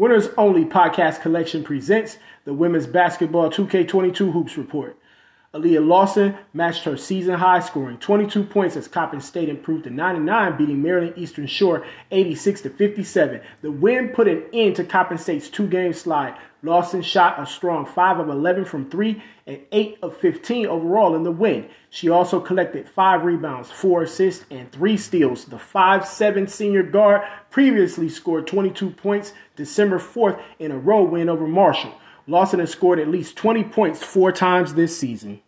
Winners Only Podcast Collection presents the Women's Basketball 2K22 Hoops Report. Aliyah Lawson matched her season high, scoring 22 points as Coppin State improved to 99, beating Maryland Eastern Shore 86 to 57. The win put an end to Coppin State's two-game slide. Lawson shot a strong 5 of 11 from 3 and 8 of 15 overall in the win. She also collected 5 rebounds, 4 assists, and 3 steals. The 5'7 senior guard previously scored 22 points December 4th in a row win over Marshall. Lawson has scored at least 20 points four times this season.